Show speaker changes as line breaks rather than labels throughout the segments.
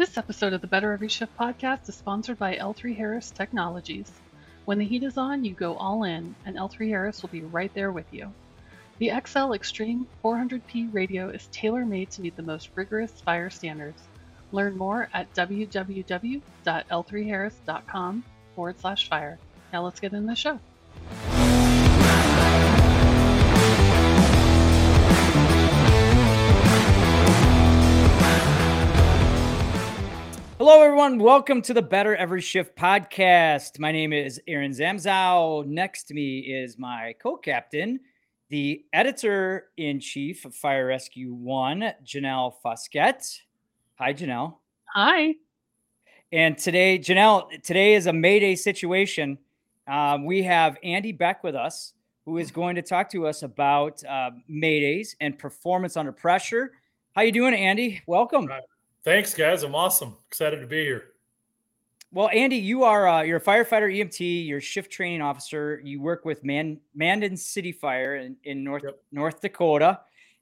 This episode of the Better Every Shift podcast is sponsored by L3 Harris Technologies. When the heat is on, you go all in, and L3 Harris will be right there with you. The XL Extreme 400p radio is tailor made to meet the most rigorous fire standards. Learn more at www.l3harris.com forward slash fire. Now let's get in the show.
Hello, everyone. Welcome to the Better Every Shift podcast. My name is Aaron Zamzow. Next to me is my co captain, the editor in chief of Fire Rescue One, Janelle Foskett. Hi, Janelle.
Hi.
And today, Janelle, today is a Mayday situation. Um, we have Andy Beck with us, who is going to talk to us about uh, Maydays and performance under pressure. How you doing, Andy? Welcome.
Right. Thanks, guys. I'm awesome. Excited to be here.
Well, Andy, you are uh, you're a firefighter EMT. You're shift training officer. You work with Man Mandan City Fire in, in North yep. North Dakota.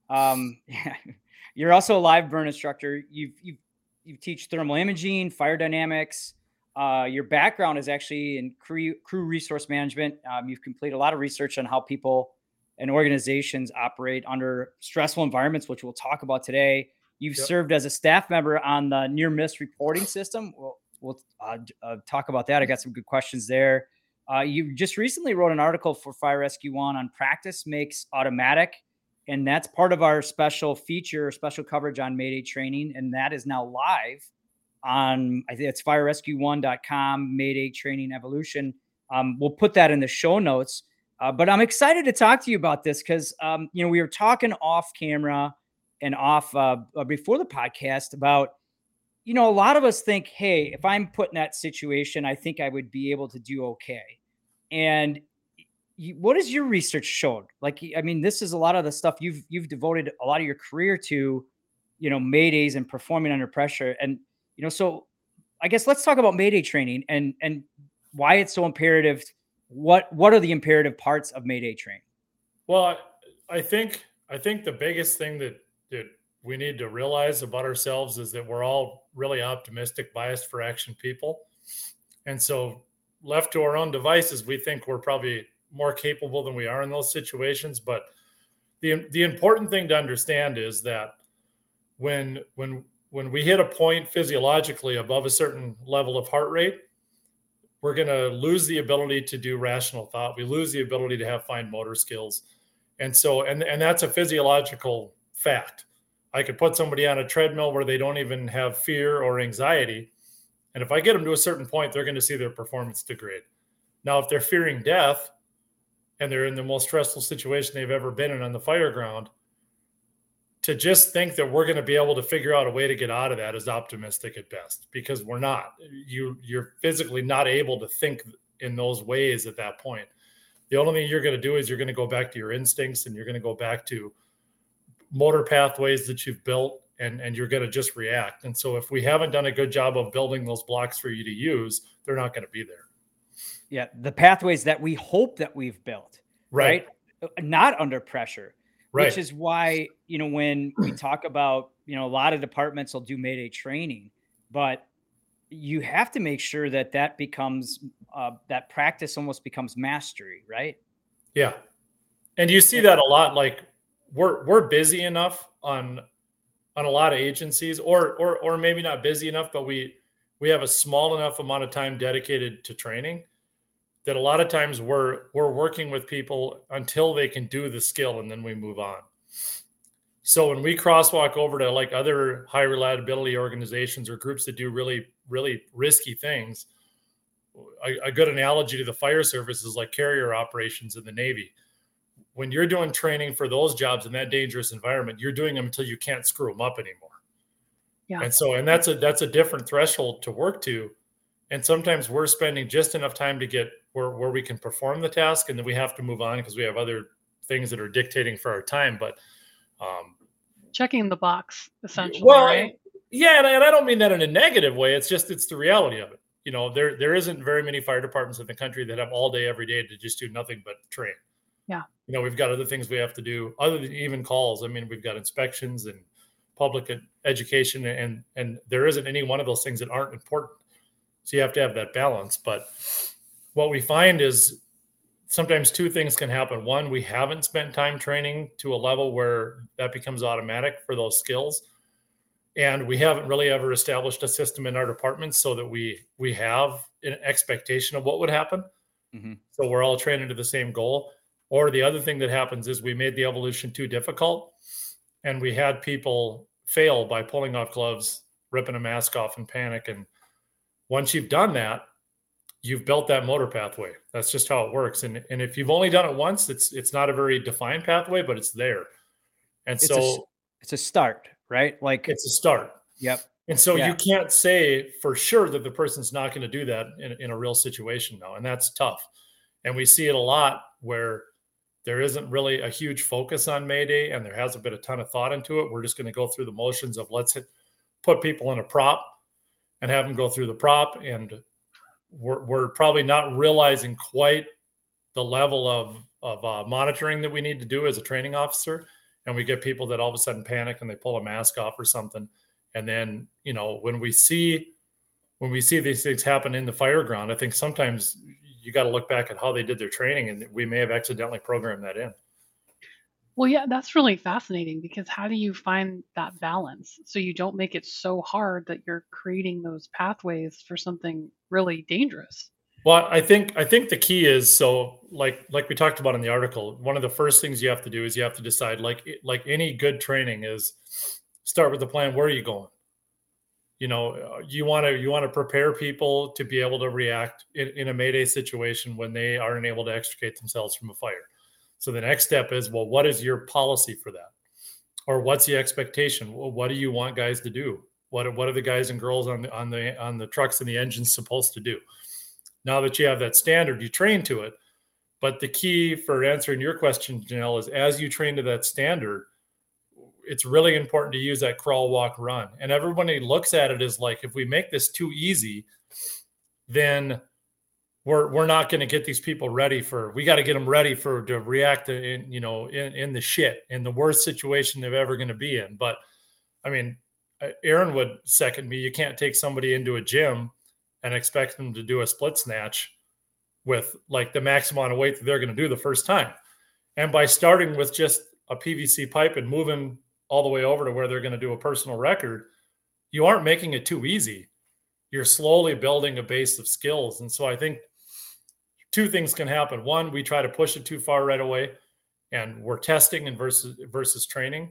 Um, you're also a live burn instructor. You've, you you teach thermal imaging, fire dynamics. Uh, your background is actually in crew, crew resource management. Um, you've completed a lot of research on how people and organizations operate under stressful environments, which we'll talk about today. You've yep. served as a staff member on the near miss reporting system. We'll, we'll uh, uh, talk about that. I got some good questions there. Uh, you just recently wrote an article for Fire Rescue One on practice makes automatic, and that's part of our special feature, special coverage on Mayday training, and that is now live on I think it's firerescue1.com Mayday Training Evolution. Um, we'll put that in the show notes. Uh, but I'm excited to talk to you about this because um, you know we were talking off camera and off uh, uh, before the podcast about you know a lot of us think hey if i'm put in that situation i think i would be able to do okay. And you, what has your research showed? Like i mean this is a lot of the stuff you've you've devoted a lot of your career to you know maydays and performing under pressure. And you know so i guess let's talk about mayday training and and why it's so imperative. What what are the imperative parts of mayday training?
Well i think i think the biggest thing that that we need to realize about ourselves is that we're all really optimistic, biased for action people. And so, left to our own devices, we think we're probably more capable than we are in those situations. But the the important thing to understand is that when when when we hit a point physiologically above a certain level of heart rate, we're going to lose the ability to do rational thought. We lose the ability to have fine motor skills. And so, and, and that's a physiological fact. I could put somebody on a treadmill where they don't even have fear or anxiety. And if I get them to a certain point, they're going to see their performance degrade. Now, if they're fearing death and they're in the most stressful situation they've ever been in on the fire ground, to just think that we're going to be able to figure out a way to get out of that is optimistic at best because we're not. You you're physically not able to think in those ways at that point. The only thing you're going to do is you're going to go back to your instincts and you're going to go back to motor pathways that you've built and and you're going to just react. And so if we haven't done a good job of building those blocks for you to use they're not going to be there.
Yeah the pathways that we hope that we've built right, right? Not under pressure right. which is why you know when we talk about you know a lot of departments will do mayday training but you have to make sure that that becomes uh, that practice almost becomes mastery right?
Yeah. And you see that a lot like we're we're busy enough on on a lot of agencies or or or maybe not busy enough but we we have a small enough amount of time dedicated to training that a lot of times we're we're working with people until they can do the skill and then we move on. So when we crosswalk over to like other high reliability organizations or groups that do really really risky things a, a good analogy to the fire service is like carrier operations in the navy when you're doing training for those jobs in that dangerous environment, you're doing them until you can't screw them up anymore. Yeah. And so, and that's a that's a different threshold to work to. And sometimes we're spending just enough time to get where, where we can perform the task, and then we have to move on because we have other things that are dictating for our time. But um,
checking the box, essentially.
Well,
right?
yeah, and I, and I don't mean that in a negative way. It's just it's the reality of it. You know, there there isn't very many fire departments in the country that have all day every day to just do nothing but train.
Yeah.
You know, we've got other things we have to do other than even calls. I mean, we've got inspections and public education and and there isn't any one of those things that aren't important so you have to have that balance but what we find is sometimes two things can happen one we haven't spent time training to a level where that becomes automatic for those skills and we haven't really ever established a system in our department so that we we have an expectation of what would happen mm-hmm. so we're all trained to the same goal or the other thing that happens is we made the evolution too difficult and we had people fail by pulling off gloves, ripping a mask off in panic. And once you've done that, you've built that motor pathway. That's just how it works. And and if you've only done it once, it's it's not a very defined pathway, but it's there. And
it's
so
a, it's a start, right? Like
it's a start.
Yep.
And so yeah. you can't say for sure that the person's not going to do that in, in a real situation now. And that's tough. And we see it a lot where there isn't really a huge focus on Mayday and there hasn't been a ton of thought into it. We're just going to go through the motions of let's hit, put people in a prop and have them go through the prop. And we're, we're probably not realizing quite the level of, of uh, monitoring that we need to do as a training officer. And we get people that all of a sudden panic and they pull a mask off or something. And then, you know, when we see when we see these things happen in the fire ground, I think sometimes you got to look back at how they did their training and we may have accidentally programmed that in.
Well yeah that's really fascinating because how do you find that balance? So you don't make it so hard that you're creating those pathways for something really dangerous.
Well i think i think the key is so like like we talked about in the article one of the first things you have to do is you have to decide like like any good training is start with the plan where are you going you know uh, you want to you want to prepare people to be able to react in, in, a mayday situation when they aren't able to extricate themselves from a fire. So the next step is well what is your policy for that? Or what's the expectation? What do you want guys to do? What, what are the guys and girls on the on the on the trucks and the engines supposed to do? Now that you have that standard you train to it but the key for answering your question janelle is as you train to that standard it's really important to use that crawl, walk, run. And everybody looks at it as like, if we make this too easy, then we're we're not going to get these people ready for. We got to get them ready for to react in you know in in the shit in the worst situation they're ever going to be in. But I mean, uh, Aaron would second me. You can't take somebody into a gym and expect them to do a split snatch with like the maximum amount of weight that they're going to do the first time. And by starting with just a PVC pipe and moving all the way over to where they're going to do a personal record, you aren't making it too easy. You're slowly building a base of skills. And so I think two things can happen. One, we try to push it too far right away and we're testing and versus versus training.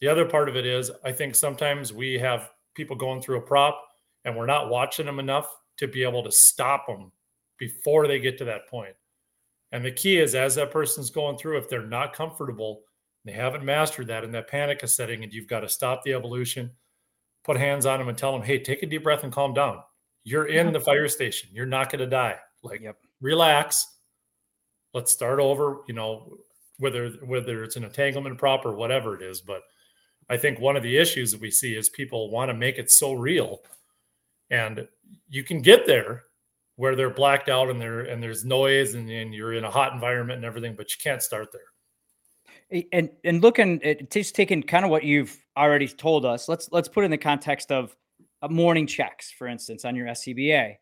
The other part of it is I think sometimes we have people going through a prop and we're not watching them enough to be able to stop them before they get to that point. And the key is as that person's going through, if they're not comfortable, they haven't mastered that, and that panic is setting, and you've got to stop the evolution, put hands on them, and tell them, "Hey, take a deep breath and calm down. You're in the fire station. You're not going to die. Like, yep. relax. Let's start over. You know, whether whether it's an entanglement prop or whatever it is, but." I think one of the issues that we see is people want to make it so real. And you can get there where they're blacked out and there and there's noise and, and you're in a hot environment and everything, but you can't start there
and and looking at just taking kind of what you've already told us let's let's put in the context of morning checks for instance on your scba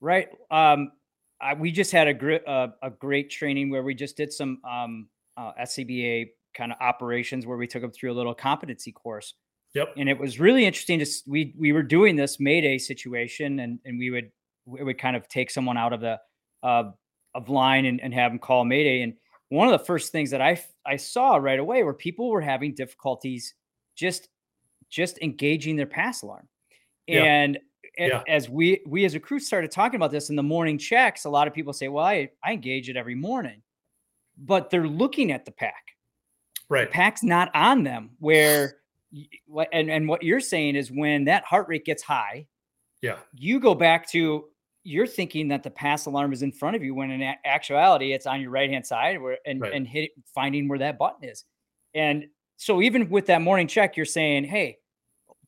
right? Um I, we just had a great uh, a great training where we just did some um uh, scba kind of operations where we took them through a little competency course.
Yep.
And it was really interesting to we we were doing this mayday situation and and we would we would kind of take someone out of the uh, of line and, and have them call mayday and one of the first things that I I saw right away were people were having difficulties just just engaging their pass alarm. Yeah. And yeah. as we we as a crew started talking about this in the morning checks, a lot of people say, "Well, I I engage it every morning," but they're looking at the pack.
Right,
the pack's not on them. Where and and what you're saying is when that heart rate gets high,
yeah,
you go back to you're thinking that the pass alarm is in front of you when in actuality it's on your right hand side where and, right. and hit finding where that button is. And so even with that morning check, you're saying, hey,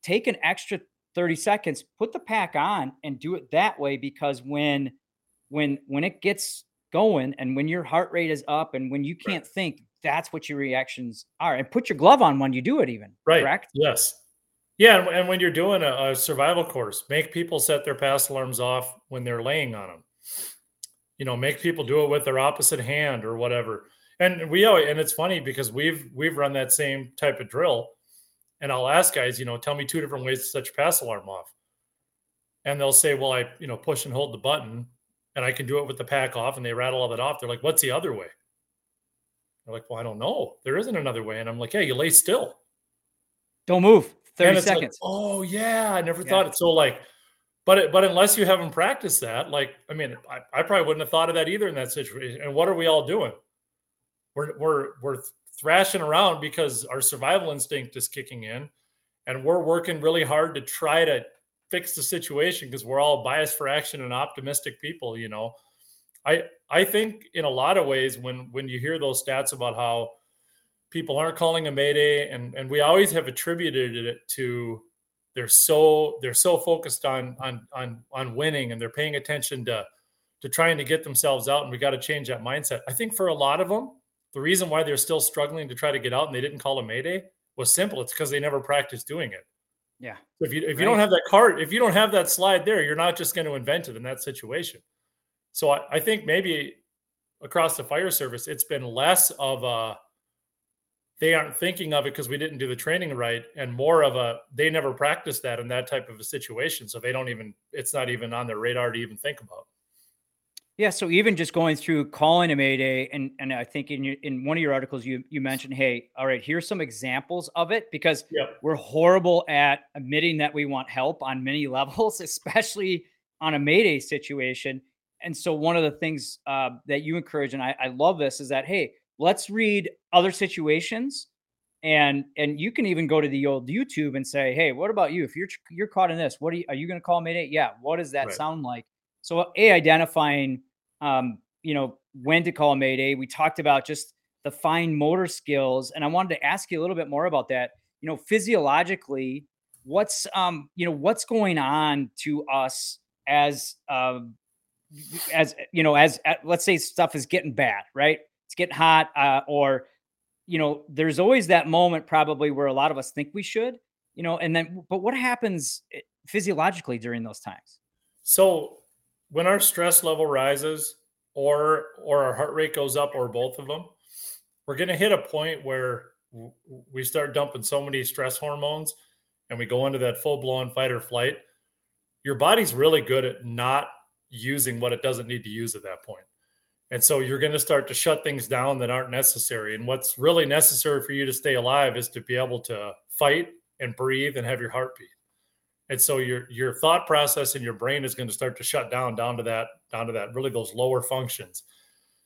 take an extra 30 seconds, put the pack on and do it that way because when when when it gets going and when your heart rate is up and when you can't right. think, that's what your reactions are. And put your glove on when you do it even.
Right.
Correct?
Yes. Yeah, and, when you're doing a, a, survival course, make people set their pass alarms off when they're laying on them. You know, make people do it with their opposite hand or whatever. And we always, and it's funny because we've we've run that same type of drill, and I'll ask guys, you know, tell me two different ways to set your pass alarm off, and they'll say, well, I you know push and hold the button, and I can do it with the pack off, and they rattle all that off. They're like, what's the other way? They're like, well, I don't know. There isn't another way, and I'm like, yeah, you lay still.
Don't move. 30 seconds. Like,
oh yeah, I never yeah. thought it. So like, but it, but unless you haven't practiced that, like, I mean, I, I probably wouldn't have thought of that either in that situation. And what are we all doing? We're we're we're thrashing around because our survival instinct is kicking in, and we're working really hard to try to fix the situation because we're all biased for action and optimistic people. You know, I I think in a lot of ways when when you hear those stats about how people aren't calling a mayday and and we always have attributed it to they're so they're so focused on on on on winning and they're paying attention to to trying to get themselves out and we got to change that mindset. I think for a lot of them the reason why they're still struggling to try to get out and they didn't call a mayday was simple. It's because they never practiced doing it.
Yeah.
If you if right. you don't have that card if you don't have that slide there you're not just going to invent it in that situation. So I, I think maybe across the fire service it's been less of a they aren't thinking of it because we didn't do the training right and more of a they never practiced that in that type of a situation so they don't even it's not even on their radar to even think about
yeah so even just going through calling a mayday and and i think in your, in one of your articles you you mentioned hey all right here's some examples of it because
yep.
we're horrible at admitting that we want help on many levels especially on a mayday situation and so one of the things uh, that you encourage and I, I love this is that hey let's read other situations and and you can even go to the old youtube and say hey what about you? If you're you're caught in this what are you are you going to call mayday? Yeah what does that right. sound like? So a identifying um you know when to call mayday. We talked about just the fine motor skills and i wanted to ask you a little bit more about that. You know physiologically what's um you know what's going on to us as um as you know as, as let's say stuff is getting bad right it's getting hot, uh, or you know, there's always that moment probably where a lot of us think we should, you know, and then, but what happens eh, physiologically during those times?
So when our stress level rises, or or our heart rate goes up, or both of them, we're going to hit a point where we start dumping so many stress hormones, and we go into that full blown fight or flight. Your body's really good at not using what it doesn't need to use at that point. And so you're going to start to shut things down that aren't necessary. And what's really necessary for you to stay alive is to be able to fight and breathe and have your heart beat. And so your your thought process and your brain is going to start to shut down down to that down to that really those lower functions.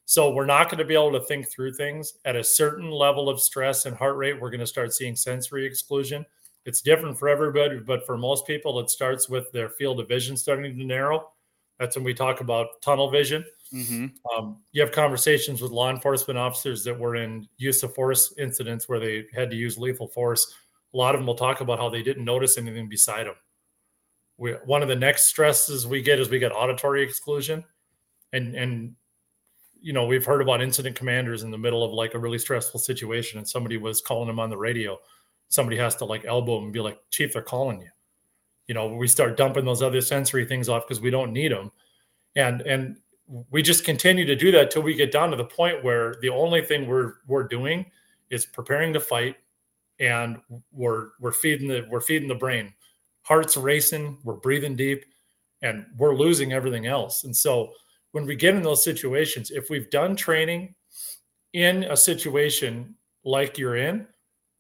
So we're not going to be able to think through things at a certain level of stress and heart rate. We're going to start seeing sensory exclusion. It's different for everybody, but for most people, it starts with their field of vision starting to narrow. That's when we talk about tunnel vision.
Mm-hmm.
Um, you have conversations with law enforcement officers that were in use of force incidents where they had to use lethal force. A lot of them will talk about how they didn't notice anything beside them. We, one of the next stresses we get is we get auditory exclusion, and and you know we've heard about incident commanders in the middle of like a really stressful situation, and somebody was calling them on the radio. Somebody has to like elbow them and be like, "Chief, they're calling you." You know, we start dumping those other sensory things off because we don't need them, and and we just continue to do that till we get down to the point where the only thing we're we're doing is preparing to fight and we're we're feeding the we're feeding the brain. Heart's racing we're breathing deep and we're losing everything else. And so when we get in those situations if we've done training in a situation like you're in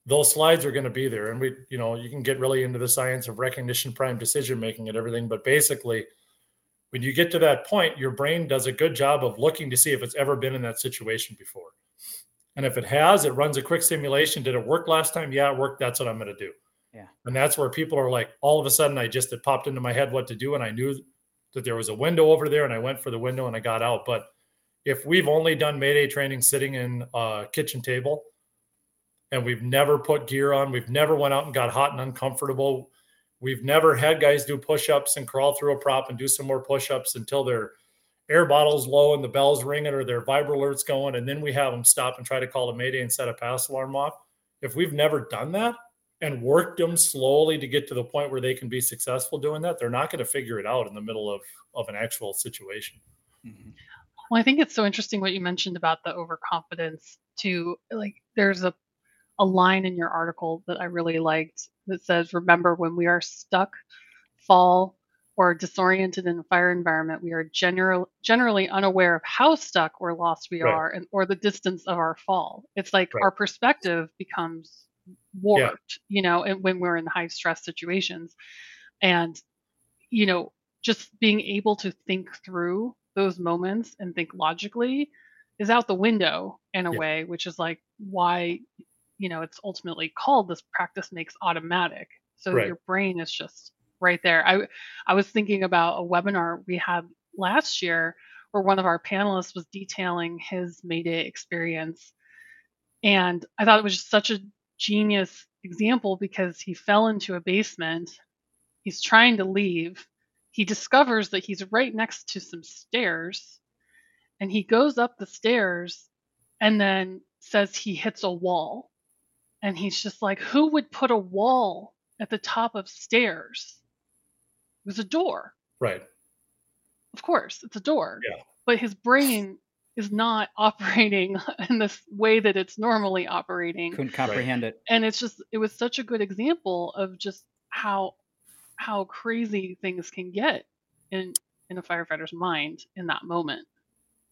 those slides are going to be there. And we you know you can get really into the science of recognition primed decision making and everything but basically when you get to that point, your brain does a good job of looking to see if it's ever been in that situation before. And if it has, it runs a quick simulation. Did it work last time? Yeah, it worked. That's what I'm going to do.
Yeah.
And that's where people are like, all of a sudden, I just, it popped into my head what to do. And I knew that there was a window over there and I went for the window and I got out. But if we've only done Mayday training sitting in a kitchen table and we've never put gear on, we've never went out and got hot and uncomfortable, We've never had guys do push ups and crawl through a prop and do some more push ups until their air bottle's low and the bell's ringing or their Vibralert's going. And then we have them stop and try to call a mayday and set a pass alarm off. If we've never done that, and worked them slowly to get to the point where they can be successful doing that, they're not going to figure it out in the middle of, of an actual situation.
Mm-hmm. Well, I think it's so interesting what you mentioned about the overconfidence too. Like there's a a line in your article that I really liked that says, remember when we are stuck, fall, or disoriented in a fire environment, we are general, generally unaware of how stuck or lost we right. are and or the distance of our fall. It's like right. our perspective becomes warped, yeah. you know, and when we're in high stress situations. And, you know, just being able to think through those moments and think logically is out the window in a yeah. way, which is like why, you know, it's ultimately called this practice makes automatic. So right. your brain is just right there. I I was thinking about a webinar we had last year where one of our panelists was detailing his Mayday experience. And I thought it was just such a genius example because he fell into a basement. He's trying to leave. He discovers that he's right next to some stairs and he goes up the stairs and then says he hits a wall. And he's just like, who would put a wall at the top of stairs? It was a door.
Right.
Of course, it's a door.
Yeah.
But his brain is not operating in this way that it's normally operating.
Couldn't comprehend it.
And it's just it was such a good example of just how how crazy things can get in in a firefighter's mind in that moment.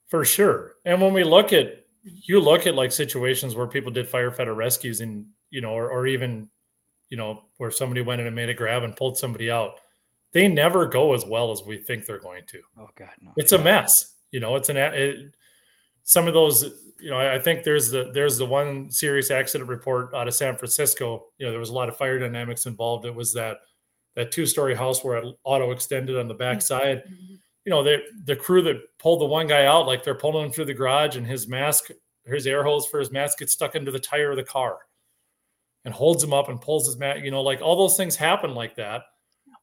For sure. And when we look at you look at like situations where people did firefighter rescues and you know or, or even you know where somebody went in and made a grab and pulled somebody out they never go as well as we think they're going to.
Oh god no.
It's a mess you know it's an it, some of those you know I, think there's the there's the one serious accident report out of san francisco you know there was a lot of fire dynamics involved. It was that that two story house where it auto extended on the backside. Mm-hmm you know, the the crew that pulled the one guy out, like they're pulling him through the garage, and his mask, his air hose for his mask gets stuck into the tire of the car, and holds him up and pulls his mask. You know, like all those things happen like that.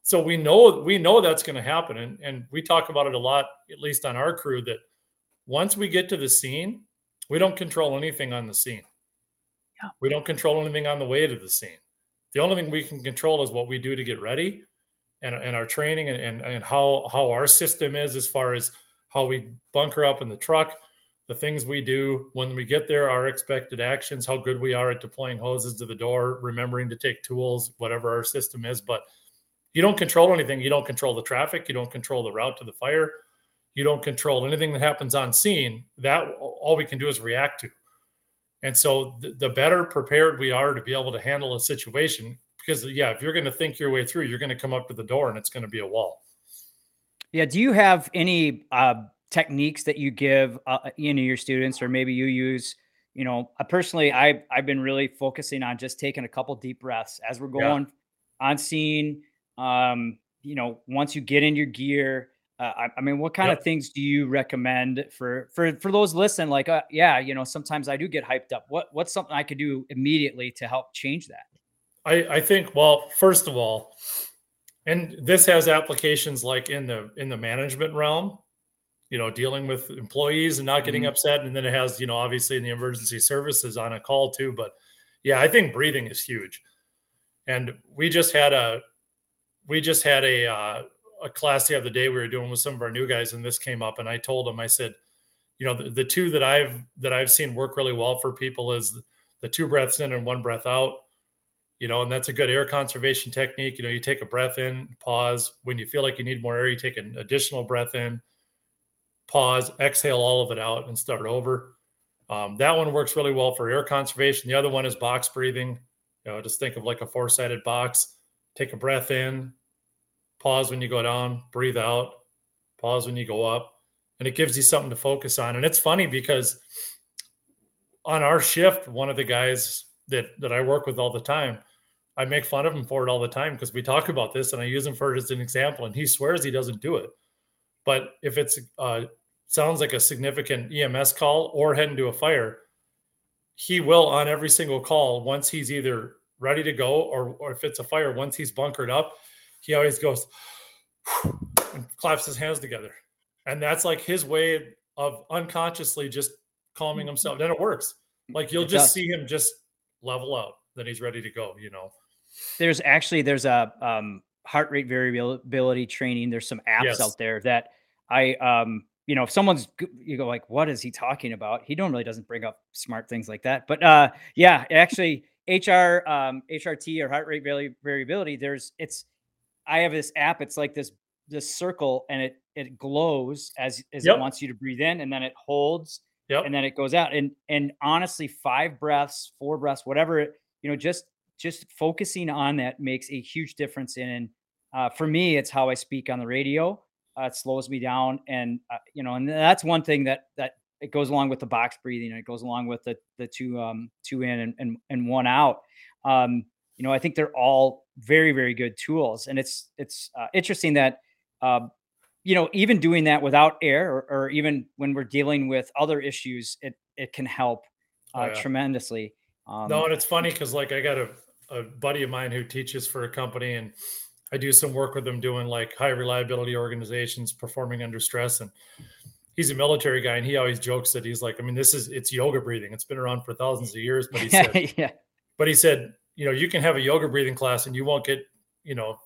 So we know we know that's going to happen, and and we talk about it a lot, at least on our crew, that once we get to the scene, we don't control anything on the scene.
Yeah.
We don't control anything on the way to the scene. The only thing we can control is what we do to get ready and, and our training and, and, and how, how our system is as far as how we bunker up in the truck, the things we do when we get there, our expected actions, how good we are at deploying hoses to the door, remembering to take tools, whatever our system is. But you don't control anything. You don't control the traffic. You don't control the route to the fire. You don't control anything that happens on scene. That all we can do is react to. And so the, the better prepared we are to be able to handle a situation, because yeah, if you're going to think your way through, you're going to come up to the door and it's going to be a wall.
Yeah. Do you have any uh, techniques that you give uh, you know your students, or maybe you use? You know, uh, personally, I I've been really focusing on just taking a couple deep breaths as we're going yeah. on scene. Um, you know, once you get in your gear, uh, I, I, mean, what kind yep. of things do you recommend for for for those listening? Like, uh, yeah, you know, sometimes I do get hyped up. What what's something I could do immediately to help change that?
I, I think well, first of all, and this has applications like in the in the management realm, you know, dealing with employees and not getting mm-hmm. upset, and then it has you know obviously in the emergency services on a call too. But yeah, I think breathing is huge, and we just had a we just had a uh, a class the other day we were doing with some of our new guys, and this came up, and I told them I said, you know, the, the two that I've that I've seen work really well for people is the, the two breaths in and one breath out you know, and that's a good air conservation technique. You know, you take a breath in, pause. When you feel like you need more air, you take an additional breath in, pause, exhale all of it out, and start over. Um, that one works really well for air conservation. The other one is box breathing. You know, just think of like a four sided box. Take a breath in, pause when you go down, breathe out, pause when you go up, and it gives you something to focus on. And it's funny because on our shift, one of the guys that that I work with all the time, I make fun of him for it all the time because we talk about this and I use him for it as an example, and he swears he doesn't do it. But if it's uh, sounds like a significant EMS call or heading to a fire, he will on every single call once he's either ready to go or, or if it's a fire once he's bunkered up, he always goes and claps his hands together, and that's like his way of unconsciously just calming himself. And it works. Like you'll just see him just level out then he's ready to go you know
there's actually there's a um, heart rate variability training. There's some apps yes. out there that I um you know if someone's you go like what is he talking about? He normally doesn't bring up smart things like that, but uh yeah, actually HR um HRT or heart rate variability. There's it's I have this app. It's like this this circle and it it glows as as yep. it wants you to breathe in and then it holds yep. and then it goes out and and honestly five breaths four breaths whatever it you know just just focusing on that makes a huge difference in uh, for me it's how i speak on the radio uh, it slows me down and uh, you know and that's one thing that that it goes along with the box breathing and it goes along with the the two um two in and and, and one out um you know i think they're all very very good tools and it's it's uh, interesting that uh, you know, even doing that without air or, or, even when we're dealing with other issues, it it can help uh, oh, yeah. tremendously.
Um, no, and it's funny because like I got a, a buddy of mine who teaches for a company and I do some work with them doing like high reliability organizations performing under stress. And he's a military guy and he always jokes that he's like, I mean, this is it's yoga breathing. It's been around for thousands of years, but he said, yeah. but he said, you know, you can have a yoga breathing class and you won't get, you know,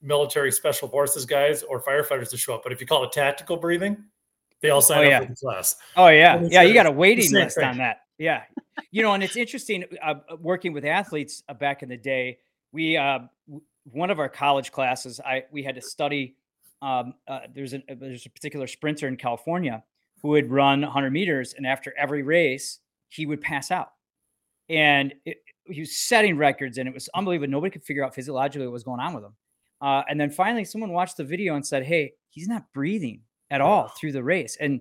military special forces guys or firefighters to show up. But if you call it tactical breathing, they all sign oh,
yeah.
up for the class.
Oh yeah, yeah. You got a waiting list thing. on that. Yeah, you know, and it's interesting uh, uh, working with athletes uh, back in the day. We uh, one of our college classes, I we had to study. Um, uh, there's a there's a particular sprinter in California who would run 100 meters, and after every race, he would pass out, and it, he was setting records, and it was unbelievable. Nobody could figure out physiologically what was going on with him. Uh, and then finally, someone watched the video and said, "Hey, he's not breathing at all through the race." And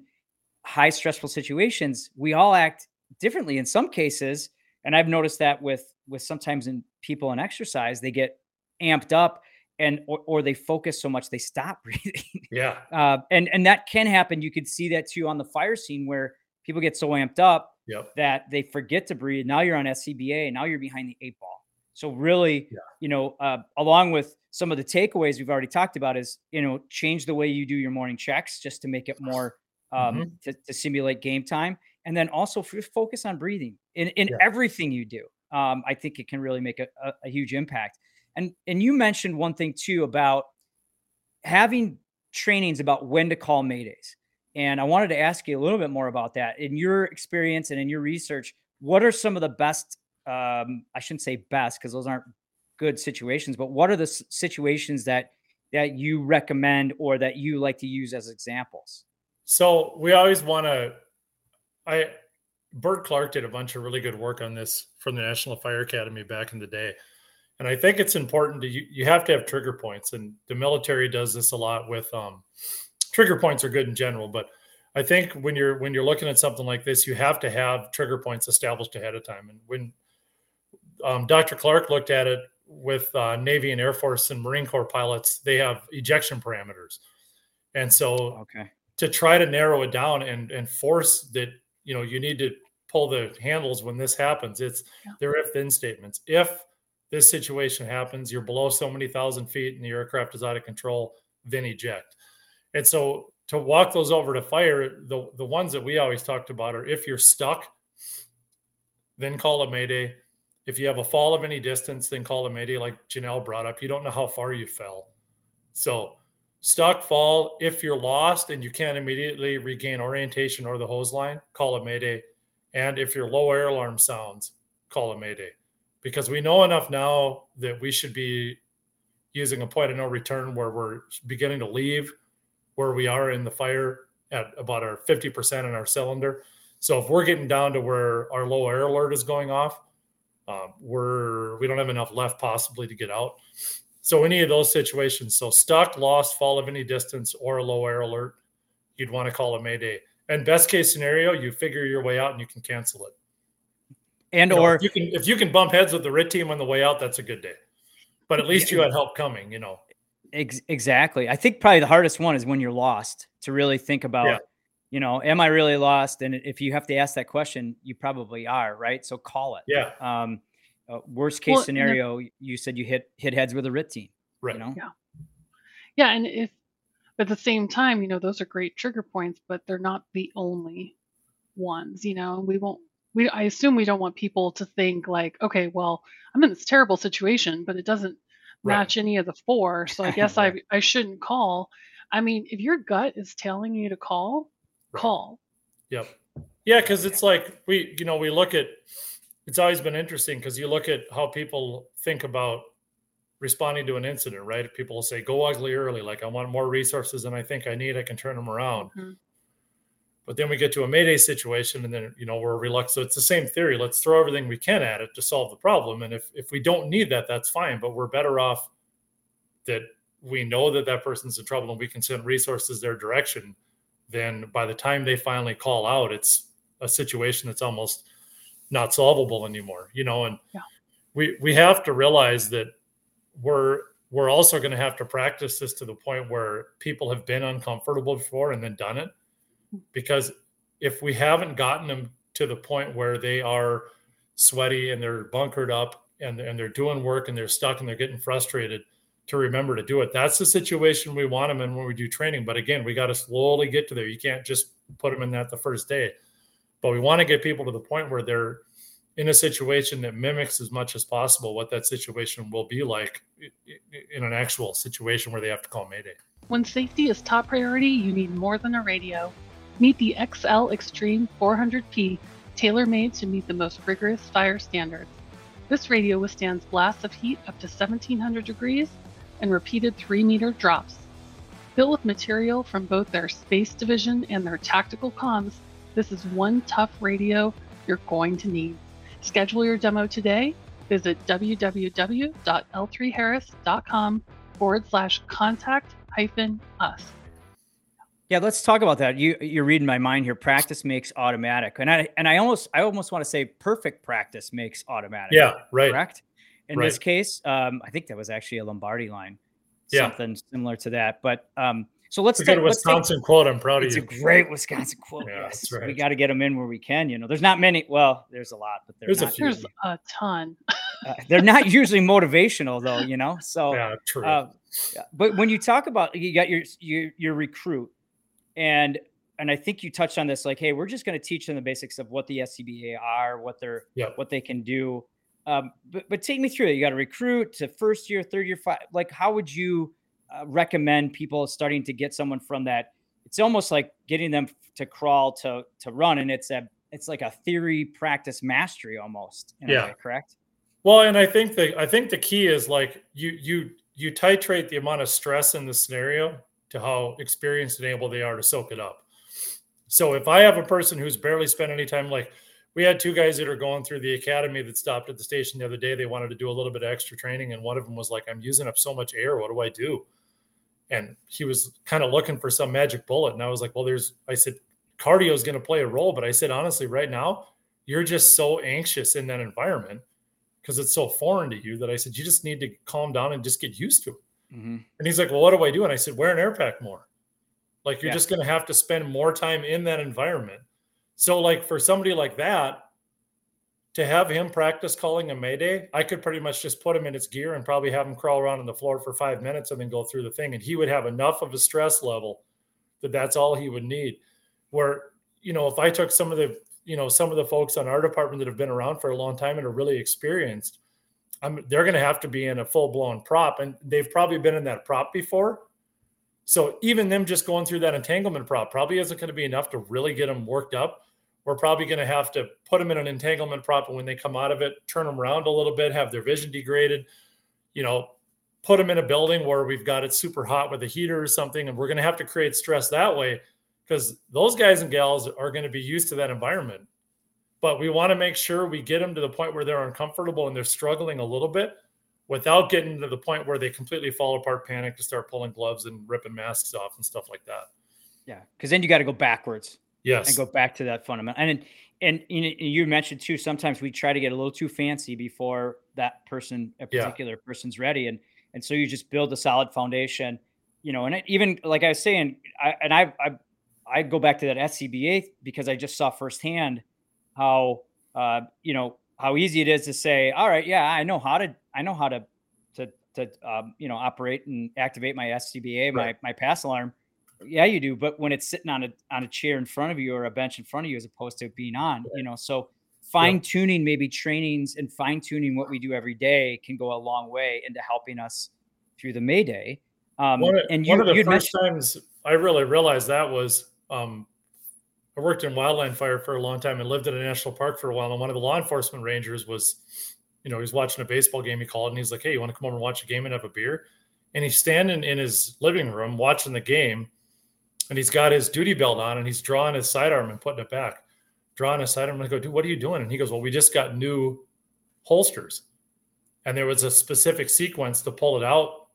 high stressful situations, we all act differently in some cases. And I've noticed that with with sometimes in people in exercise, they get amped up and or, or they focus so much they stop breathing.
Yeah.
Uh, and and that can happen. You could see that too on the fire scene where people get so amped up
yep.
that they forget to breathe. Now you're on SCBA. Now you're behind the eight ball. So really, yeah. you know, uh, along with some of the takeaways we've already talked about is, you know, change the way you do your morning checks just to make it more um, mm-hmm. to, to, simulate game time, and then also focus on breathing in in yeah. everything you do. Um, I think it can really make a, a, a huge impact. And and you mentioned one thing too about having trainings about when to call maydays. And I wanted to ask you a little bit more about that. In your experience and in your research, what are some of the best um, I shouldn't say best because those aren't good situations, but what are the situations that that you recommend or that you like to use as examples?
So we always want to. I Burt Clark did a bunch of really good work on this from the National Fire Academy back in the day, and I think it's important to you. You have to have trigger points, and the military does this a lot with. Um, trigger points are good in general, but I think when you're when you're looking at something like this, you have to have trigger points established ahead of time. And when um, Dr. Clark looked at it with uh, Navy and Air Force and Marine Corps pilots. They have ejection parameters, and so
okay.
to try to narrow it down and and force that you know you need to pull the handles when this happens. It's yeah. there if then statements. If this situation happens, you're below so many thousand feet and the aircraft is out of control, then eject. And so to walk those over to fire, the the ones that we always talked about are if you're stuck, then call a mayday if you have a fall of any distance, then call a mayday, like Janelle brought up. You don't know how far you fell. So, stuck fall, if you're lost and you can't immediately regain orientation or the hose line, call a mayday. And if your low air alarm sounds, call a mayday. Because we know enough now that we should be using a point of no return where we're beginning to leave where we are in the fire at about our 50% in our cylinder. So if we're getting down to where our low air alert is going off, um, we're we don't have enough left possibly to get out. So any of those situations, so stuck, lost, fall of any distance, or a low air alert, you'd want to call a mayday. And best case scenario, you figure your way out and you can cancel it.
And
you
or
know, you can if you can bump heads with the RIT team on the way out, that's a good day. But at least you had help coming, you know.
Ex- exactly. I think probably the hardest one is when you're lost to really think about yeah you know, am I really lost? And if you have to ask that question, you probably are, right? So call it.
Yeah.
Um, uh, worst case well, scenario, you said you hit hit heads with a RIT team,
right?
You know?
Yeah. Yeah, and if at the same time, you know, those are great trigger points, but they're not the only ones. You know, we won't we I assume we don't want people to think like, okay, well, I'm in this terrible situation, but it doesn't match right. any of the four, so I guess I I shouldn't call. I mean, if your gut is telling you to call, right. call.
Yep. Yeah, because it's like we, you know, we look at. It's always been interesting because you look at how people think about responding to an incident, right? People will say, "Go ugly early." Like, I want more resources than I think I need. I can turn them around. Mm-hmm. But then we get to a Mayday situation, and then you know we're reluctant. So it's the same theory. Let's throw everything we can at it to solve the problem. And if if we don't need that, that's fine. But we're better off that we know that that person's in trouble and we can send resources their direction. Then by the time they finally call out, it's a situation that's almost not solvable anymore. You know, and yeah. we we have to realize that we're we're also going to have to practice this to the point where people have been uncomfortable before and then done it mm. because if we haven't gotten them to the point where they are sweaty and they're bunkered up and, and they're doing work and they're stuck and they're getting frustrated to remember to do it that's the situation we want them in when we do training but again we got to slowly get to there you can't just put them in that the first day but we want to get people to the point where they're in a situation that mimics as much as possible what that situation will be like in an actual situation where they have to call Mayday.
When safety is top priority, you need more than a radio. Meet the XL Extreme 400P, tailor made to meet the most rigorous fire standards. This radio withstands blasts of heat up to 1700 degrees and repeated 3 meter drops. Built with material from both their space division and their tactical comms, this is one tough radio you're going to need. Schedule your demo today. Visit www.l3harris.com forward slash contact hyphen us.
Yeah, let's talk about that. You you're reading my mind here. Practice makes automatic, and I and I almost I almost want to say perfect practice makes automatic.
Yeah, right.
Correct. In right. this case, um, I think that was actually a Lombardi line, yeah. something similar to that. But um, so let's
take a Wisconsin take, quote. I'm proud of
you. It's a great Wisconsin quote. yeah, yes, right. we got to get them in where we can. You know, there's not many. Well, there's a lot, but
there's not, a few. There's a ton.
uh, they're not usually motivational, though. You know, so
yeah, true. Uh,
but when you talk about you got your your your recruit, and and I think you touched on this, like, hey, we're just going to teach them the basics of what the SCBA are, what they're, yep. what they can do. Um, but but take me through it. You got to recruit to first year, third year, five. Like, how would you? Uh, recommend people starting to get someone from that. It's almost like getting them to crawl to to run, and it's a it's like a theory practice mastery almost. yeah, way, correct.
Well, and I think the I think the key is like you you you titrate the amount of stress in the scenario to how experienced and able they are to soak it up. So if I have a person who's barely spent any time, like we had two guys that are going through the academy that stopped at the station the other day. They wanted to do a little bit of extra training, and one of them was like, "I'm using up so much air. What do I do?" And he was kind of looking for some magic bullet. And I was like, well, there's, I said, cardio is going to play a role. But I said, honestly, right now, you're just so anxious in that environment because it's so foreign to you that I said, you just need to calm down and just get used to it. Mm-hmm. And he's like, well, what do I do? And I said, wear an air pack more. Like you're yeah. just going to have to spend more time in that environment. So, like for somebody like that, to have him practice calling a mayday, I could pretty much just put him in his gear and probably have him crawl around on the floor for five minutes and then go through the thing. And he would have enough of a stress level that that's all he would need. Where, you know, if I took some of the, you know, some of the folks on our department that have been around for a long time and are really experienced, I'm, they're going to have to be in a full blown prop. And they've probably been in that prop before. So even them just going through that entanglement prop probably isn't going to be enough to really get them worked up we're probably going to have to put them in an entanglement prop and when they come out of it turn them around a little bit have their vision degraded. You know put them in a building where we've got it super hot with a heater or something and we're going to have to create stress that way because those guys and gals are going to be used to that environment. But we want to make sure we get them to the point where they're uncomfortable and they're struggling a little bit without getting to the point where they completely fall apart panic to start pulling gloves and ripping masks off and stuff like that.
Yeah because then you got to go backwards
Yes.
And go back to that fundamental. And and you mentioned too, sometimes we try to get a little too fancy before that person, a particular yeah. person's ready. And and so you just build a solid foundation, you know, and it, even like I was saying, I and I I I go back to that SCBA because I just saw firsthand how uh, you know, how easy it is to say, all right, yeah, I know how to I know how to to to um, you know operate and activate my SCBA, right. my my pass alarm yeah, you do. But when it's sitting on a on a chair in front of you or a bench in front of you, as opposed to being on, you know, so fine tuning maybe trainings and fine tuning what we do every day can go a long way into helping us through the Mayday.
Um, one and you, one of the first times I really realized that was um, I worked in wildland fire for a long time and lived in a national park for a while. And one of the law enforcement rangers was, you know, he's watching a baseball game. He called and he's like, "Hey, you want to come over and watch a game and have a beer?" And he's standing in his living room watching the game, and he's got his duty belt on and he's drawing his sidearm and putting it back, drawing his sidearm. I go, "Dude, what are you doing?" And he goes, "Well, we just got new holsters." And there was a specific sequence to pull it out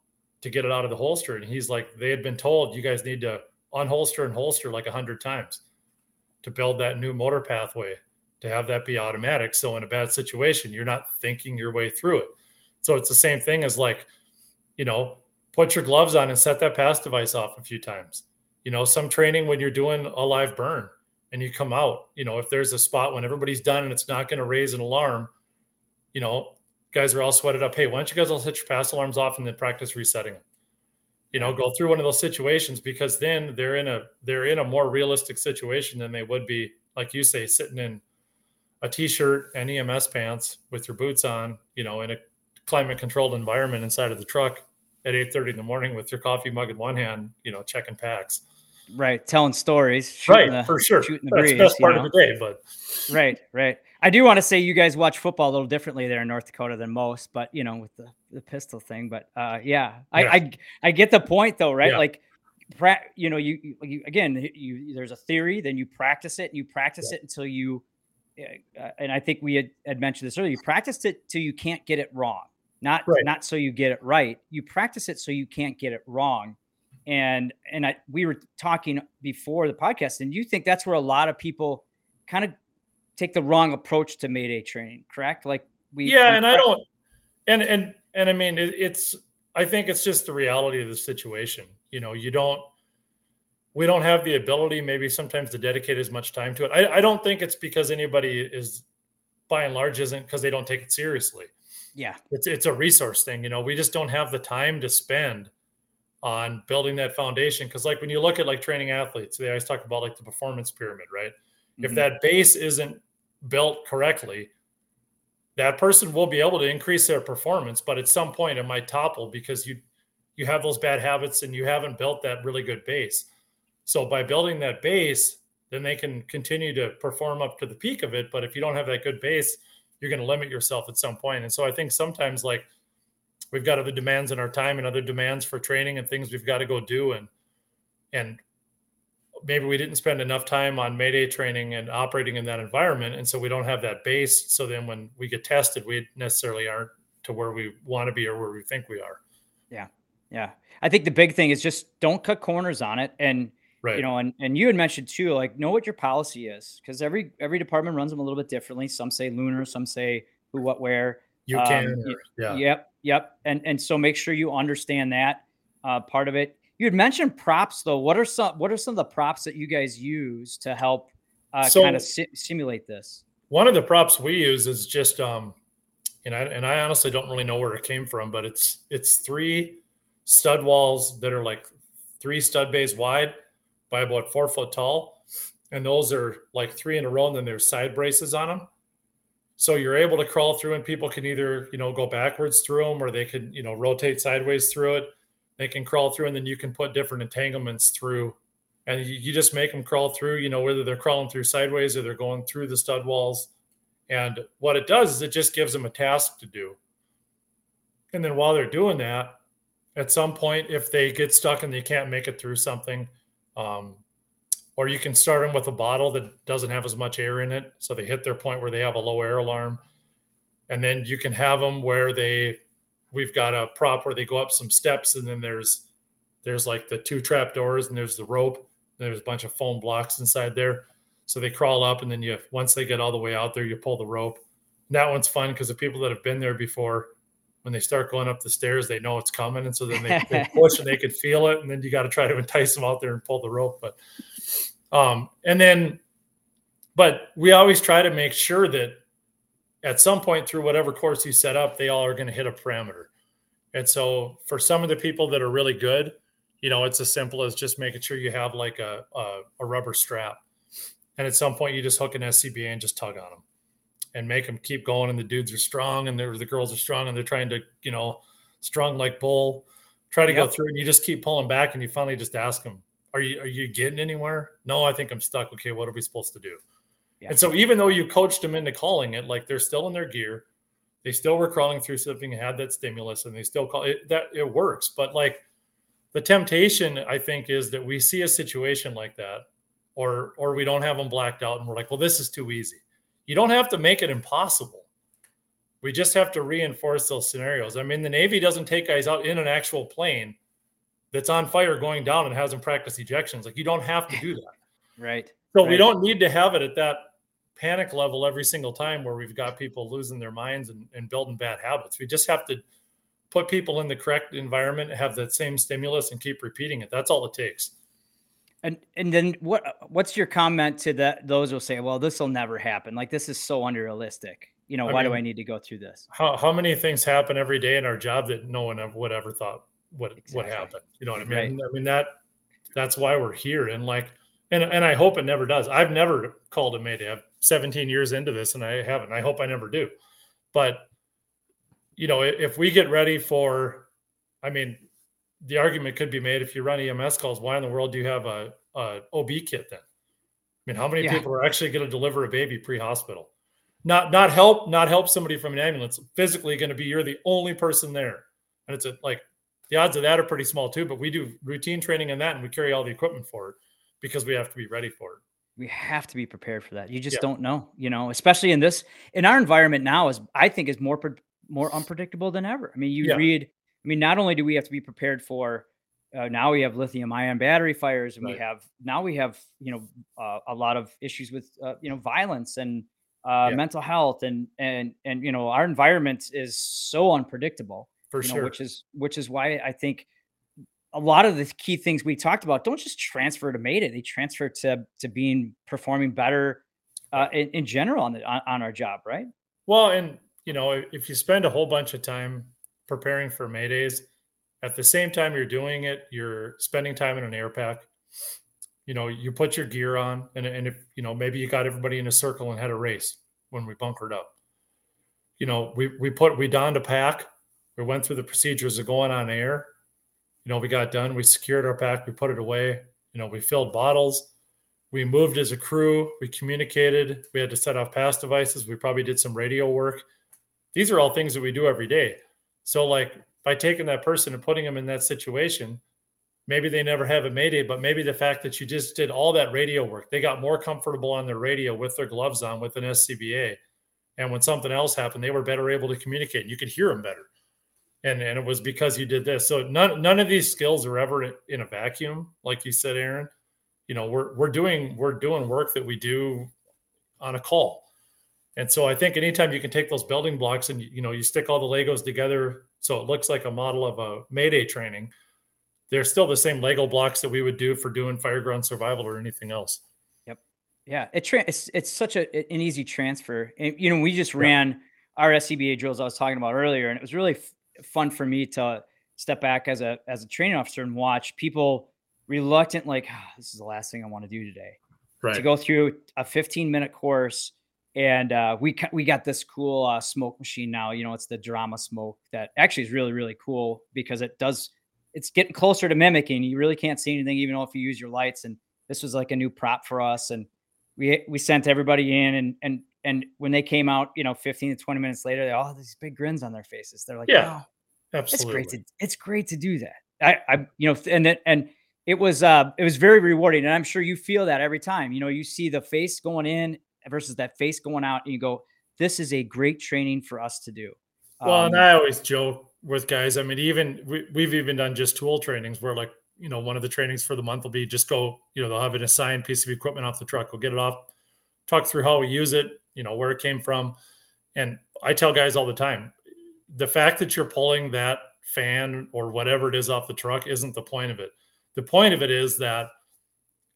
to get it out of the holster. And he's like, they had been told, you guys need to unholster and holster like a hundred times to build that new motor pathway to have that be automatic. So in a bad situation, you're not thinking your way through it. So it's the same thing as like, you know, put your gloves on and set that pass device off a few times. You know, some training when you're doing a live burn and you come out, you know, if there's a spot when everybody's done and it's not going to raise an alarm, you know, guys are all sweated up. Hey, why don't you guys all set your pass alarms off and then practice resetting them? you know go through one of those situations because then they're in a they're in a more realistic situation than they would be like you say sitting in a t-shirt and ems pants with your boots on you know in a climate controlled environment inside of the truck at 8.30 in the morning with your coffee mug in one hand you know checking packs
right telling stories
right the, for sure shooting the that's breeze, best part know? of the day but
right right I do want to say you guys watch football a little differently there in North Dakota than most, but you know, with the, the pistol thing. But uh, yeah, I, I, I get the point though, right? Yeah. Like, pra- you know, you, you again, you there's a theory, then you practice it, and you practice yeah. it until you. Uh, and I think we had, had mentioned this earlier. You practice it till you can't get it wrong, not right. not so you get it right. You practice it so you can't get it wrong. And and I we were talking before the podcast, and you think that's where a lot of people kind of take the wrong approach to Mayday training, correct? Like we
Yeah, and I don't and and and I mean it, it's I think it's just the reality of the situation. You know, you don't we don't have the ability maybe sometimes to dedicate as much time to it. I, I don't think it's because anybody is by and large isn't because they don't take it seriously.
Yeah.
It's it's a resource thing. You know, we just don't have the time to spend on building that foundation. Cause like when you look at like training athletes, they always talk about like the performance pyramid, right? Mm-hmm. If that base isn't built correctly, that person will be able to increase their performance, but at some point it might topple because you you have those bad habits and you haven't built that really good base. So by building that base, then they can continue to perform up to the peak of it. But if you don't have that good base, you're going to limit yourself at some point. And so I think sometimes like we've got other demands in our time and other demands for training and things we've got to go do and and maybe we didn't spend enough time on mayday training and operating in that environment and so we don't have that base so then when we get tested we necessarily aren't to where we want to be or where we think we are.
Yeah yeah. I think the big thing is just don't cut corners on it and right. you know and, and you had mentioned too like know what your policy is because every every department runs them a little bit differently. Some say lunar some say who what where.
You um, can yeah.
yep yep and and so make sure you understand that uh, part of it you had mentioned props though. What are some what are some of the props that you guys use to help uh, so kind of si- simulate this?
One of the props we use is just um, and I and I honestly don't really know where it came from, but it's it's three stud walls that are like three stud bays wide by about four foot tall, and those are like three in a row, and then there's side braces on them. So you're able to crawl through, and people can either you know go backwards through them, or they could you know rotate sideways through it. They can crawl through and then you can put different entanglements through. And you, you, just make them crawl through you know whether they're crawling through sideways or they're going through the stud walls. And what it does is it just gives them a task to do. And then while they're doing that at some point if they get stuck and they can't make it through something um, or you can start them with a bottle that doesn't have as much air in it so they hit their point where they have a low air alarm. And then you can have them where they we've got a prop where they go up some steps and then there's there's like the two trap doors and there's the rope there's a bunch of foam blocks inside there. So they crawl up and then you once they get all the way out there you pull the rope. And that one's fun because the people that have been there before when they start going up the stairs they know it's coming and so then they, they push and they can feel it and then you got to try to entice them out there and pull the rope but um and then but we always try to make sure that at some point through whatever course you set up, they all are going to hit a parameter. And so for some of the people that are really good, you know, it's as simple as just making sure you have like a, a, a rubber strap. And at some point you just hook an SCBA and just tug on them. And make them keep going. And the dudes are strong and the girls are strong and they're trying to, you know, strong like bull, try to yep. go through and you just keep pulling back and you finally just ask them, are you, are you getting anywhere? No, I think I'm stuck. Okay. What are we supposed to do? Yeah. And so even though you coached them into calling it, like they're still in their gear, they still were crawling through something, had that stimulus and they still call it that it works. But like the temptation, I think, is that we see a situation like that or, or we don't have them blacked out and we're like, well, this is too easy you don't have to make it impossible. We just have to reinforce those scenarios. I mean, the Navy doesn't take guys out in an actual plane that's on fire going down and has them practice ejections. Like you don't have to do that.
right.
So
right.
we don't need to have it at that panic level every single time where we've got people losing their minds and, and building bad habits. We just have to put people in the correct environment, have that same stimulus and keep repeating it. That's all it takes.
And and then what what's your comment to that those who say, well, this will never happen. Like this is so unrealistic. You know, I why mean, do I need to go through this?
How how many things happen every day in our job that no one would ever thought what exactly. what happened? You know what I mean? Right. I mean that that's why we're here. And like and and I hope it never does. I've never called a mayday. I'm 17 years into this and I haven't. I hope I never do. But you know, if we get ready for I mean, the argument could be made if you run EMS calls, why in the world do you have a, a OB kit then? I mean, how many yeah. people are actually going to deliver a baby pre-hospital? Not not help not help somebody from an ambulance. Physically going to be you're the only person there, and it's a, like the odds of that are pretty small too. But we do routine training in that, and we carry all the equipment for it because we have to be ready for it.
We have to be prepared for that. You just yeah. don't know, you know, especially in this in our environment now is I think is more more unpredictable than ever. I mean, you yeah. read I mean, not only do we have to be prepared for uh, now we have lithium ion battery fires and right. we have now we have you know uh, a lot of issues with uh, you know violence and uh, yeah. mental health and and and you know our environment is so unpredictable
for sure
know, which is which is why i think a lot of the key things we talked about don't just transfer to mayday they transfer to to being performing better uh, in, in general on the on, on our job right
well and you know if you spend a whole bunch of time preparing for Maydays. At the same time you're doing it, you're spending time in an air pack. You know, you put your gear on, and, and if you know, maybe you got everybody in a circle and had a race when we bunkered up. You know, we we put we donned a pack, we went through the procedures of going on air. You know, we got done, we secured our pack, we put it away, you know, we filled bottles, we moved as a crew, we communicated, we had to set off pass devices, we probably did some radio work. These are all things that we do every day. So, like by taking that person and putting them in that situation, maybe they never have a mayday, but maybe the fact that you just did all that radio work, they got more comfortable on their radio with their gloves on with an SCBA. And when something else happened, they were better able to communicate. And you could hear them better. And, and it was because you did this. So none none of these skills are ever in a vacuum, like you said, Aaron. You know, we're we're doing we're doing work that we do on a call. And so I think anytime you can take those building blocks and you know you stick all the Legos together so it looks like a model of a Mayday training, they're still the same Lego blocks that we would do for doing fireground survival or anything else.
Yep. Yeah. It tra- it's it's such a an easy transfer. And, you know, we just ran yep. our SCBA drills I was talking about earlier, and it was really f- fun for me to step back as a as a training officer and watch people reluctant, like, oh, this is the last thing I want to do today. Right. To go through a 15 minute course and uh, we we got this cool uh, smoke machine now. You know, it's the drama smoke that actually is really really cool because it does. It's getting closer to mimicking. You really can't see anything, even if you use your lights. And this was like a new prop for us, and we we sent everybody in, and and and when they came out, you know, 15 to 20 minutes later, they all have these big grins on their faces. They're like,
yeah, absolutely.
It's great to it's great to do that. I, I you know, and then and it was uh it was very rewarding, and I'm sure you feel that every time. You know, you see the face going in versus that face going out and you go, this is a great training for us to do.
Well, um, and I always joke with guys. I mean, even we, we've even done just tool trainings where like, you know, one of the trainings for the month will be just go, you know, they'll have an assigned piece of equipment off the truck. We'll get it off, talk through how we use it, you know, where it came from. And I tell guys all the time, the fact that you're pulling that fan or whatever it is off the truck isn't the point of it. The point of it is that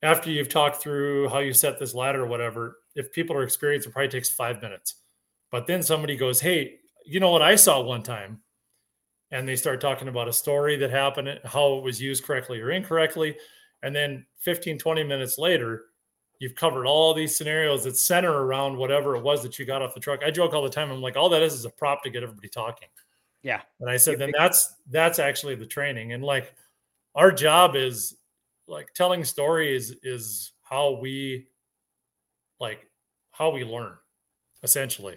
after you've talked through how you set this ladder or whatever, if people are experienced, it probably takes five minutes. But then somebody goes, Hey, you know what I saw one time? And they start talking about a story that happened, how it was used correctly or incorrectly. And then 15, 20 minutes later, you've covered all these scenarios that center around whatever it was that you got off the truck. I joke all the time. I'm like, all that is is a prop to get everybody talking.
Yeah.
And I said, then that's that's actually the training. And like our job is like telling stories is how we like how we learn essentially.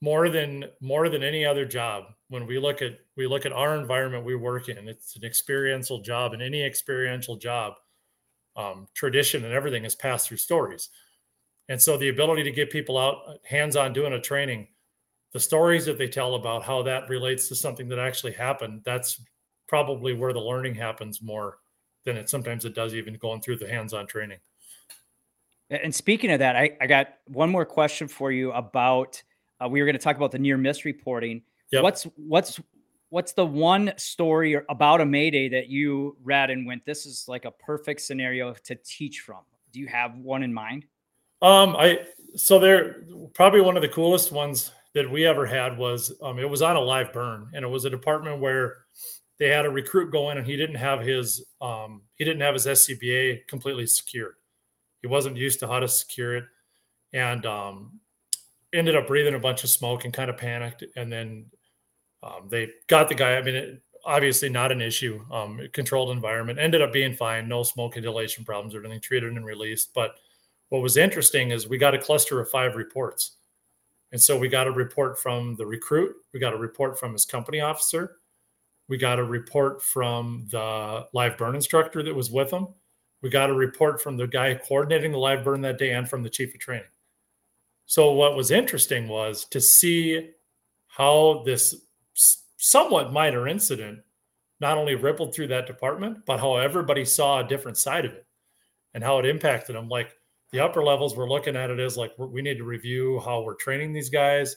More than more than any other job. When we look at we look at our environment we work in it's an experiential job and any experiential job um, tradition and everything is passed through stories. And so the ability to get people out hands-on doing a training the stories that they tell about how that relates to something that actually happened that's probably where the learning happens more than it sometimes it does even going through the hands-on training.
And speaking of that i, I got one more question for you about uh, we were going to talk about the near miss reporting. Yep. what's what's what's the one story about a mayday that you read and went this is like a perfect scenario to teach from. Do you have one in mind?
Um i so they're probably one of the coolest ones that we ever had was um, it was on a live burn and it was a department where they had a recruit go in and he didn't have his um, he didn't have his scba completely secured he wasn't used to how to secure it and um, ended up breathing a bunch of smoke and kind of panicked and then um, they got the guy. I mean, it, obviously not an issue. Um, controlled environment ended up being fine. No smoke inhalation problems or anything. Treated and released. But what was interesting is we got a cluster of five reports, and so we got a report from the recruit. We got a report from his company officer. We got a report from the live burn instructor that was with them. We got a report from the guy coordinating the live burn that day and from the chief of training. So what was interesting was to see how this somewhat minor incident not only rippled through that department, but how everybody saw a different side of it and how it impacted them. Like the upper levels were looking at it as like we need to review how we're training these guys.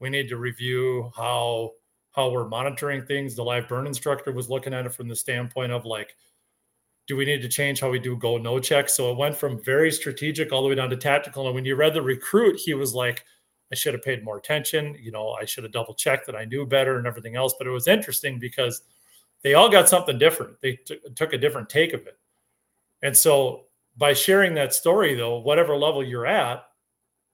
We need to review how how we're monitoring things. The live burn instructor was looking at it from the standpoint of like, do we need to change how we do go no checks? So it went from very strategic all the way down to tactical. And when you read the recruit, he was like, I should have paid more attention. You know, I should have double checked that I knew better and everything else. But it was interesting because they all got something different. They t- took a different take of it. And so by sharing that story, though, whatever level you're at,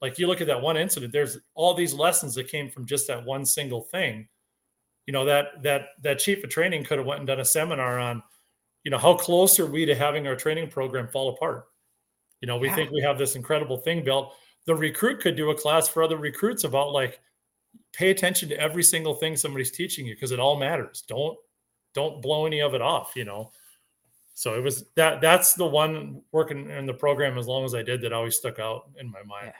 like you look at that one incident, there's all these lessons that came from just that one single thing. You know, that that that chief of training could have went and done a seminar on, you know, how close are we to having our training program fall apart? You know, we yeah. think we have this incredible thing built the recruit could do a class for other recruits about like pay attention to every single thing somebody's teaching you because it all matters. Don't don't blow any of it off, you know. So it was that that's the one working in the program as long as I did that always stuck out in my mind. Yeah.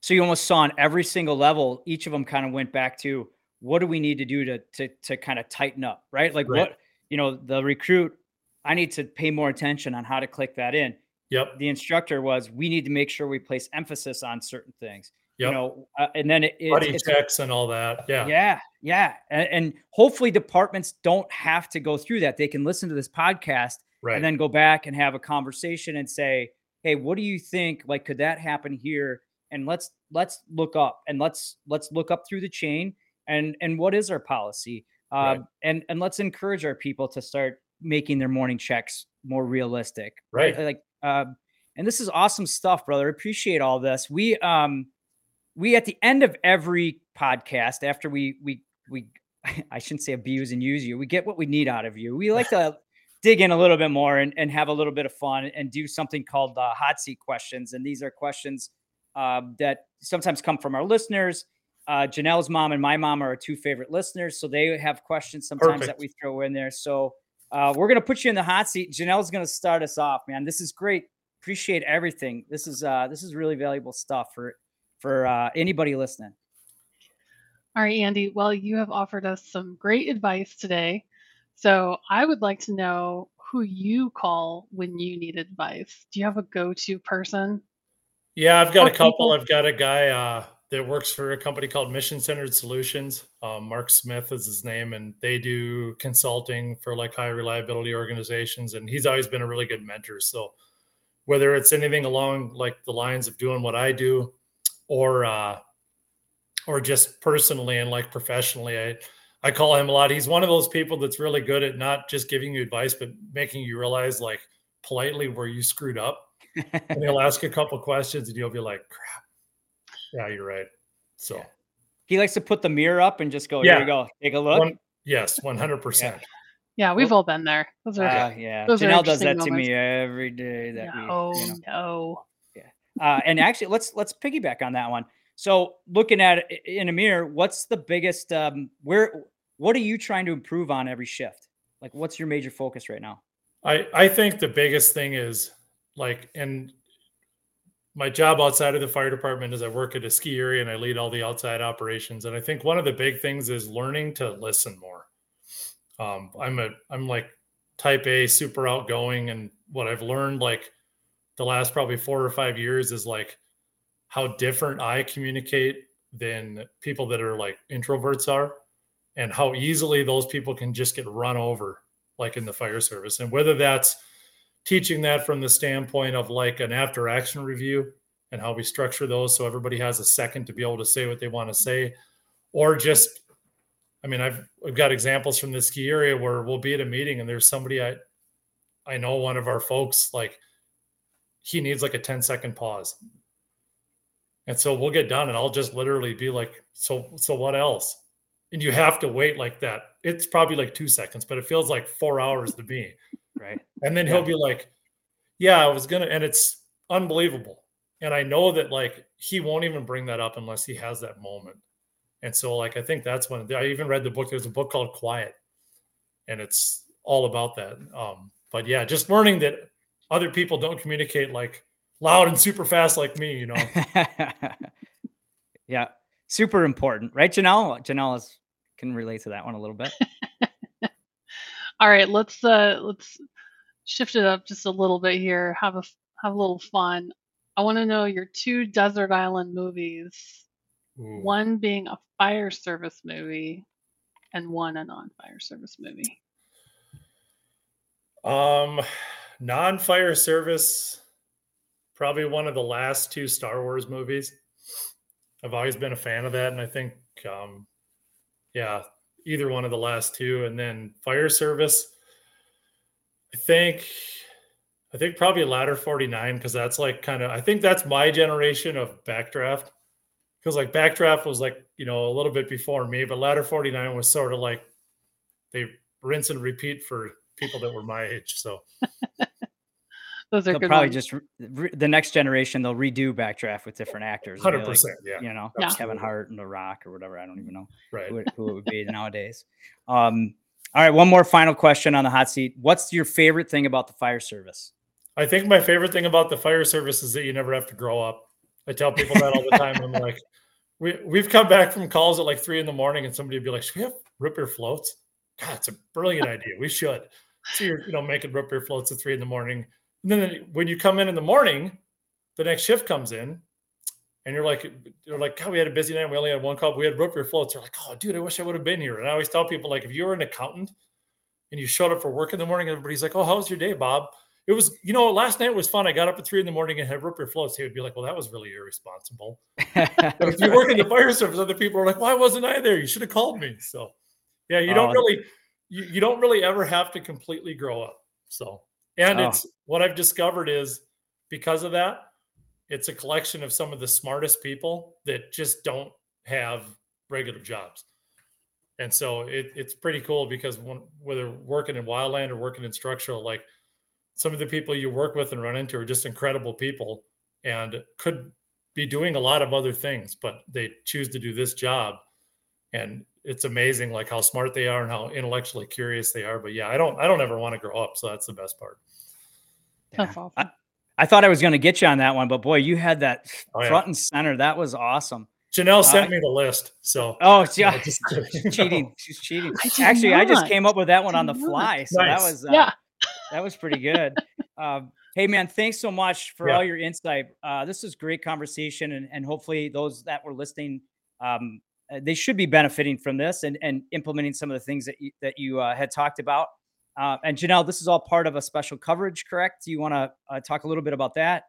So you almost saw on every single level, each of them kind of went back to what do we need to do to to to kind of tighten up, right? Like right. what you know, the recruit, I need to pay more attention on how to click that in.
Yep.
The instructor was, we need to make sure we place emphasis on certain things. Yep. You know, uh, and then it,
buddy it's, checks and all that. Yeah.
Yeah. Yeah. And, and, hopefully departments don't have to go through that. They can listen to this podcast right. and then go back and have a conversation and say, Hey, what do you think? Like, could that happen here? And let's, let's look up and let's, let's look up through the chain and, and what is our policy? Uh, right. and, and let's encourage our people to start making their morning checks more realistic.
Right.
Like um, and this is awesome stuff, brother. Appreciate all this. We um we at the end of every podcast, after we we we I shouldn't say abuse and use you, we get what we need out of you. We like to dig in a little bit more and, and have a little bit of fun and do something called uh, hot seat questions. And these are questions uh, that sometimes come from our listeners. Uh, Janelle's mom and my mom are our two favorite listeners, so they have questions sometimes Perfect. that we throw in there. So uh, we're gonna put you in the hot seat. Janelle's gonna start us off, man. This is great. Appreciate everything. This is uh, this is really valuable stuff for for uh, anybody listening.
All right, Andy. Well, you have offered us some great advice today. So I would like to know who you call when you need advice. Do you have a go-to person?
Yeah, I've got a couple. People? I've got a guy. Uh, that works for a company called Mission Centered Solutions. Um, Mark Smith is his name, and they do consulting for like high reliability organizations. And he's always been a really good mentor. So whether it's anything along like the lines of doing what I do, or uh, or just personally and like professionally, I I call him a lot. He's one of those people that's really good at not just giving you advice, but making you realize like politely where you screwed up and he'll ask a couple questions, and you'll be like, "Crap, yeah, you're right." So
yeah. he likes to put the mirror up and just go, "Here you go, take a look."
One, yes, one hundred percent.
Yeah, we've all been there.
Those are uh, yeah. Those Janelle does that moments. to me every day. That
no, we, you know. no.
Yeah. Uh, and actually, let's let's piggyback on that one. So, looking at it in a mirror, what's the biggest? Um, where what are you trying to improve on every shift? Like, what's your major focus right now?
I I think the biggest thing is like, and my job outside of the fire department is I work at a ski area and I lead all the outside operations. And I think one of the big things is learning to listen more. Um, I'm a I'm like type A, super outgoing, and what I've learned like the last probably four or five years is like how different I communicate than people that are like introverts are, and how easily those people can just get run over, like in the fire service, and whether that's teaching that from the standpoint of like an after action review and how we structure those so everybody has a second to be able to say what they want to say or just I mean, I've I've got examples from the ski area where we'll be at a meeting and there's somebody I I know one of our folks like he needs like a 10 second pause. And so we'll get done and I'll just literally be like, so so what else? And you have to wait like that. It's probably like two seconds, but it feels like four hours to me.
Right.
And then yeah. he'll be like, Yeah, I was gonna, and it's unbelievable. And I know that like he won't even bring that up unless he has that moment. And so, like, I think that's when I even read the book. There's a book called Quiet, and it's all about that. Um, but yeah, just learning that other people don't communicate like loud and super fast like me, you know.
yeah, super important, right, Janelle? Janelle is, can relate to that one a little bit.
all right, let's uh let's shift it up just a little bit here. Have a have a little fun. I want to know your two desert island movies Ooh. One being a fire service movie and one a non-fire service movie.
Um non-fire service probably one of the last two Star Wars movies. I've always been a fan of that and I think um yeah, either one of the last two and then fire service I think I think probably ladder 49 because that's like kind of I think that's my generation of backdraft because like backdraft was like you know a little bit before me, but ladder 49 was sort of like they rinse and repeat for people that were my age. So
those are
they'll probably ones. just re- the next generation they'll redo backdraft with different actors.
Hundred like, percent, yeah.
You know,
yeah.
Kevin Hart and The Rock or whatever. I don't even know
right.
who, who it would be nowadays. Um, all right, one more final question on the hot seat. What's your favorite thing about the fire service?
I think my favorite thing about the fire service is that you never have to grow up. I tell people that all the time. I'm like, we we've come back from calls at like three in the morning, and somebody would be like, "Should we have root beer floats?" God, it's a brilliant idea. We should. So you're you know making root beer floats at three in the morning, and then when you come in in the morning, the next shift comes in, and you're like, you're like, God, we had a busy night. We only had one call. we had root beer floats. They're like, oh, dude, I wish I would have been here. And I always tell people like, if you were an accountant and you showed up for work in the morning, everybody's like, oh, how was your day, Bob? it was, you know, last night was fun. I got up at three in the morning and had root beer floats. He would be like, well, that was really irresponsible. if you work in the fire service, other people are like, why wasn't I there? You should have called me. So yeah, you don't oh. really, you, you don't really ever have to completely grow up. So, and oh. it's what I've discovered is because of that, it's a collection of some of the smartest people that just don't have regular jobs. And so it, it's pretty cool because when, whether working in wildland or working in structural, like some of the people you work with and run into are just incredible people and could be doing a lot of other things, but they choose to do this job. And it's amazing like how smart they are and how intellectually curious they are. But yeah, I don't I don't ever want to grow up. So that's the best part.
Yeah. I, I, thought I was going to get you on that one, but boy, you had that oh, front yeah. and center. That was awesome.
Janelle uh, sent me the list. So
oh yeah, she's cheating. She's cheating. I Actually, not. I just came up with that one on the fly. So nice. that was uh,
yeah
that was pretty good. Um, hey, man, thanks so much for yeah. all your insight. Uh, this is great conversation, and, and hopefully those that were listening, um, uh, they should be benefiting from this and, and implementing some of the things that you, that you uh, had talked about. Uh, and Janelle, this is all part of a special coverage, correct? Do you want to uh, talk a little bit about that?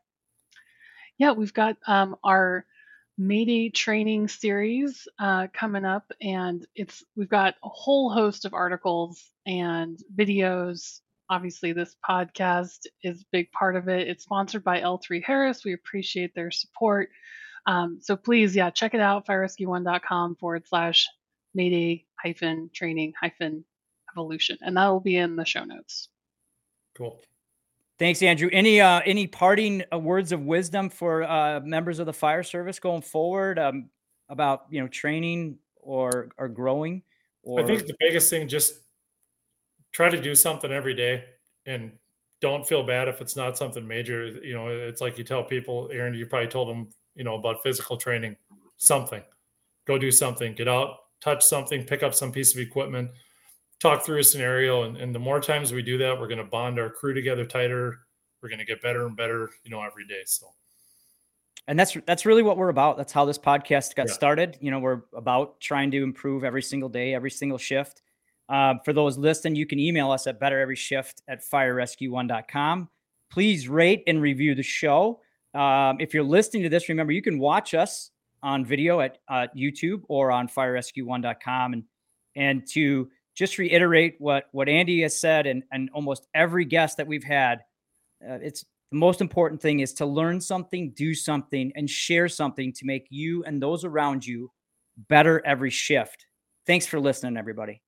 Yeah, we've got um, our Mayday training series uh, coming up, and it's we've got a whole host of articles and videos Obviously, this podcast is a big part of it. It's sponsored by L3Harris. We appreciate their support. Um, so please, yeah, check it out, firerescue1.com forward slash mayday hyphen training hyphen evolution. And that will be in the show notes.
Cool.
Thanks, Andrew. Any uh, any parting uh, words of wisdom for uh, members of the fire service going forward um, about you know training or or growing? Or...
I think the biggest thing just try to do something every day and don't feel bad if it's not something major. You know, it's like you tell people, Aaron, you probably told them, you know, about physical training, something. Go do something, get out, touch something, pick up some piece of equipment. Talk through a scenario and, and the more times we do that we're going to bond our crew together tighter. We're going to get better and better you know every day so.
And that's that's really what we're about. That's how this podcast got yeah. started. You know we're about trying to improve every single day every single shift. Um, for those listening you can email us at better every shift at firerescue1.com please rate and review the show um, if you're listening to this remember you can watch us on video at uh, youtube or on firerescue1.com and and to just reiterate what what Andy has said and and almost every guest that we've had. Uh, it's the most important thing is to learn something, do something, and share something to make you and those around you better every shift. Thanks for listening, everybody.